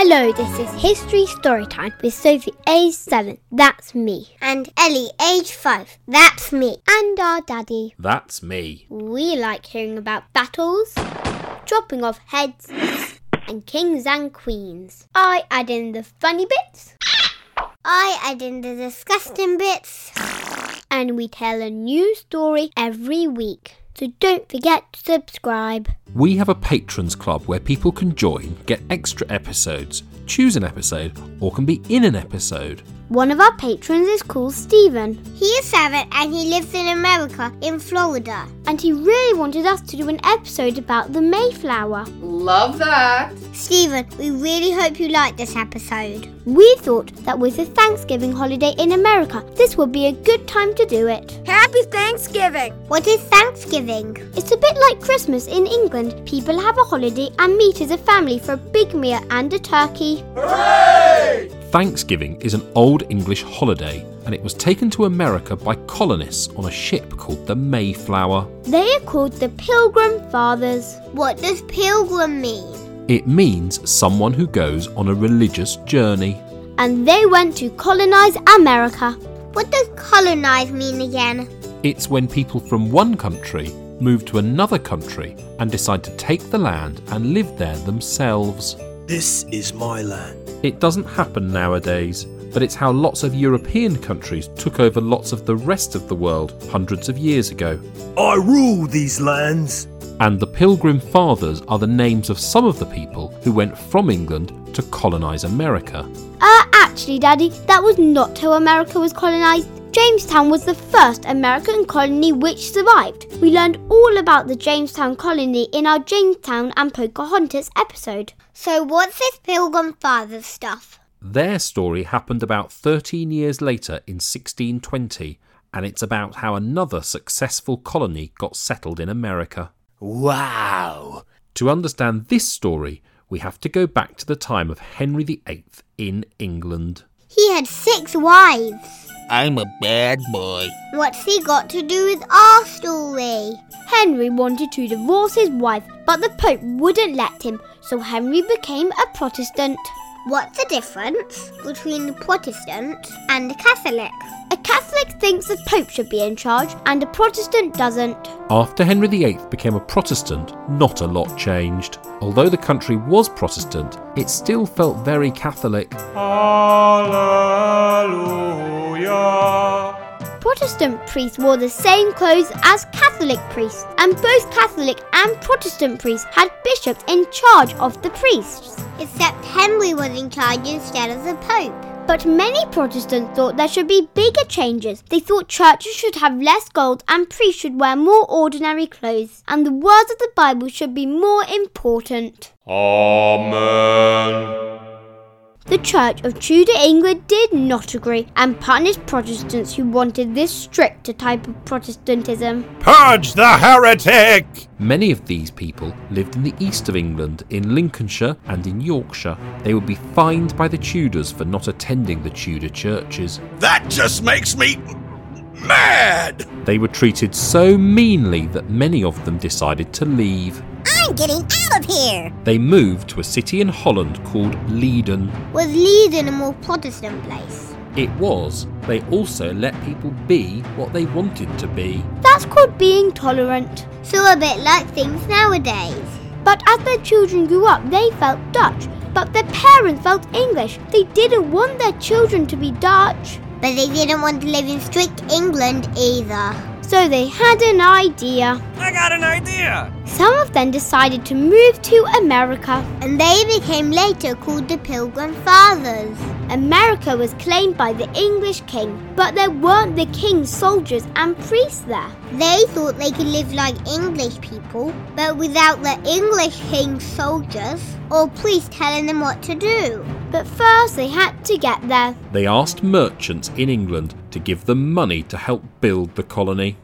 Hello, this is History Storytime with Sophie, age 7. That's me. And Ellie, age 5. That's me. And our daddy. That's me. We like hearing about battles, dropping off heads, and kings and queens. I add in the funny bits. I add in the disgusting bits. And we tell a new story every week. So don't forget to subscribe. We have a patrons club where people can join, get extra episodes, choose an episode, or can be in an episode. One of our patrons is called Stephen. He is 7 and he lives in America, in Florida. And he really wanted us to do an episode about the Mayflower. Love that. Stephen, we really hope you like this episode. We thought that with the Thanksgiving holiday in America, this would be a good time to do it. Happy Thanksgiving! What is Thanksgiving? It's a bit like Christmas in England. People have a holiday and meet as a family for a big meal and a turkey. Hooray! Thanksgiving is an Old English holiday and it was taken to America by colonists on a ship called the Mayflower. They are called the Pilgrim Fathers. What does pilgrim mean? It means someone who goes on a religious journey. And they went to colonize America. What does colonize mean again? It's when people from one country move to another country and decide to take the land and live there themselves. This is my land. It doesn't happen nowadays, but it's how lots of European countries took over lots of the rest of the world hundreds of years ago. I rule these lands. And the Pilgrim Fathers are the names of some of the people who went from England to colonise America. Uh, actually, Daddy, that was not how America was colonised. Jamestown was the first American colony which survived. We learned all about the Jamestown colony in our Jamestown and Pocahontas episode. So, what's this Pilgrim Fathers stuff? Their story happened about 13 years later in 1620, and it's about how another successful colony got settled in America. Wow! To understand this story, we have to go back to the time of Henry VIII in England. He had six wives. I'm a bad boy. What's he got to do with our story? Henry wanted to divorce his wife, but the Pope wouldn't let him, so Henry became a Protestant. What's the difference between a Protestant and a Catholic? A Catholic thinks the Pope should be in charge, and a Protestant doesn't. After Henry VIII became a Protestant, not a lot changed. Although the country was Protestant, it still felt very Catholic. Hallelujah. Protestant priests wore the same clothes as Catholic priests, and both Catholic and Protestant priests had bishops in charge of the priests. Except Henry was in charge instead of the Pope. But many Protestants thought there should be bigger changes. They thought churches should have less gold and priests should wear more ordinary clothes, and the words of the Bible should be more important. Amen. The Church of Tudor England did not agree and punished Protestants who wanted this stricter type of Protestantism. Purge the heretic! Many of these people lived in the east of England, in Lincolnshire and in Yorkshire. They would be fined by the Tudors for not attending the Tudor churches. That just makes me mad! They were treated so meanly that many of them decided to leave. I'm getting out of here! They moved to a city in Holland called Leiden. Was Leiden a more Protestant place? It was. They also let people be what they wanted to be. That's called being tolerant. So a bit like things nowadays. But as their children grew up, they felt Dutch. But their parents felt English. They didn't want their children to be Dutch. But they didn't want to live in strict England either. So they had an idea. I got an idea! Some of them decided to move to America. And they became later called the Pilgrim Fathers. America was claimed by the English king, but there weren't the king's soldiers and priests there. They thought they could live like English people, but without the English king's soldiers or priests telling them what to do. But first they had to get there. They asked merchants in England to give them money to help build the colony.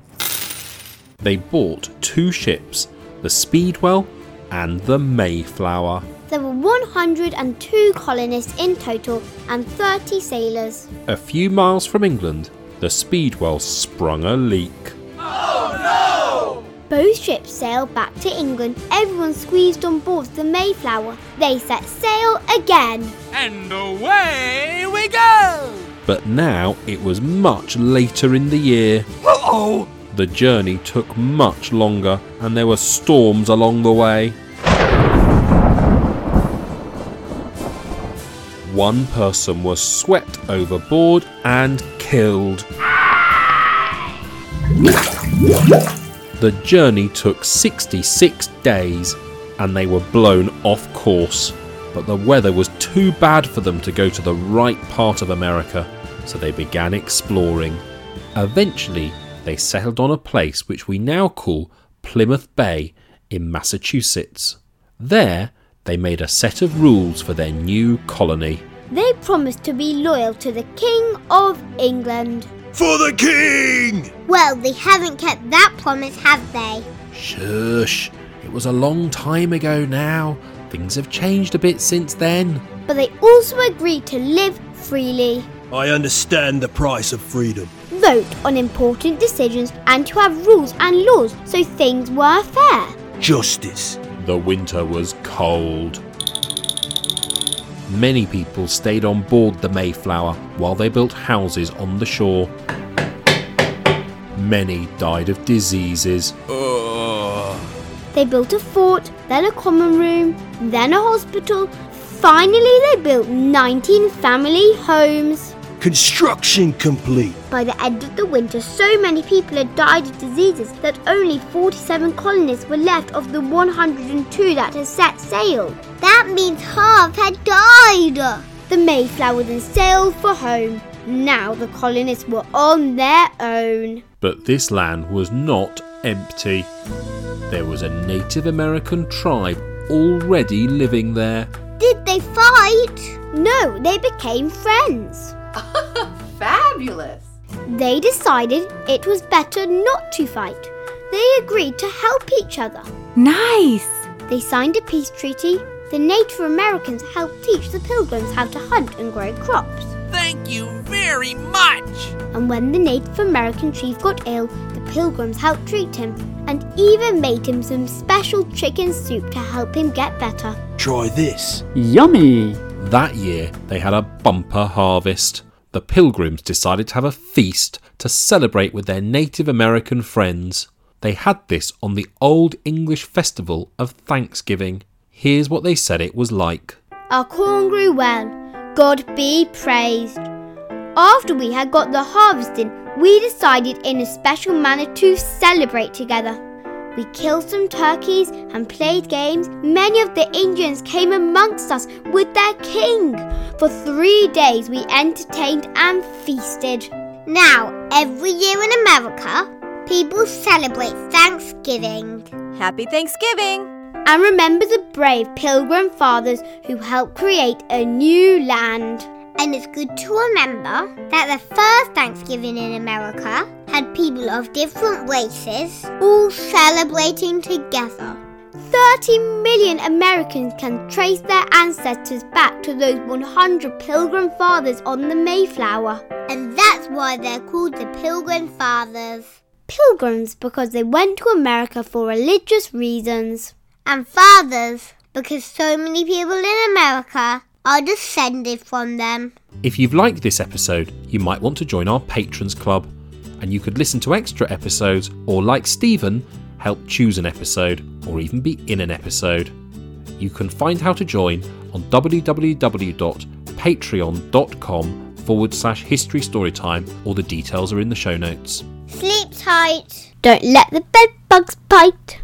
They bought two ships, the Speedwell and the Mayflower. There were 102 colonists in total and 30 sailors. A few miles from England, the Speedwell sprung a leak. Oh! Both ships sailed back to England. Everyone squeezed on board the Mayflower. They set sail again. And away we go! But now it was much later in the year. Uh-oh! The journey took much longer and there were storms along the way. One person was swept overboard and killed. The journey took 66 days and they were blown off course. But the weather was too bad for them to go to the right part of America, so they began exploring. Eventually, they settled on a place which we now call Plymouth Bay in Massachusetts. There, they made a set of rules for their new colony. They promised to be loyal to the King of England. For the king! Well, they haven't kept that promise, have they? Shush, it was a long time ago now. Things have changed a bit since then. But they also agreed to live freely, I understand the price of freedom. vote on important decisions, and to have rules and laws so things were fair. Justice. The winter was cold. Many people stayed on board the Mayflower while they built houses on the shore. Many died of diseases. Ugh. They built a fort, then a common room, then a hospital. Finally, they built 19 family homes. Construction complete. By the end of the winter, so many people had died of diseases that only 47 colonists were left of the 102 that had set sail. That means half had died. The Mayflower then sailed for home. Now the colonists were on their own. But this land was not empty. There was a Native American tribe already living there. Did they fight? No, they became friends. Fabulous! They decided it was better not to fight. They agreed to help each other. Nice! They signed a peace treaty. The Native Americans helped teach the Pilgrims how to hunt and grow crops. Thank you very much! And when the Native American chief got ill, the Pilgrims helped treat him and even made him some special chicken soup to help him get better. Try this. Yummy! That year, they had a bumper harvest. The Pilgrims decided to have a feast to celebrate with their Native American friends. They had this on the Old English festival of Thanksgiving. Here's what they said it was like. Our corn grew well. God be praised. After we had got the harvest in, we decided in a special manner to celebrate together. We killed some turkeys and played games. Many of the Indians came amongst us with their king. For three days we entertained and feasted. Now, every year in America, people celebrate Thanksgiving. Happy Thanksgiving! And remember the brave pilgrim fathers who helped create a new land. And it's good to remember that the first Thanksgiving in America had people of different races all celebrating together. 30 million Americans can trace their ancestors back to those 100 pilgrim fathers on the Mayflower. And that's why they're called the Pilgrim Fathers. Pilgrims because they went to America for religious reasons. And fathers because so many people in America are descended from them. If you've liked this episode, you might want to join our Patrons Club, and you could listen to extra episodes or, like Stephen, help choose an episode or even be in an episode. You can find how to join on www.patreon.com forward slash history storytime, or the details are in the show notes. Sleep tight. Don't let the bed bugs bite.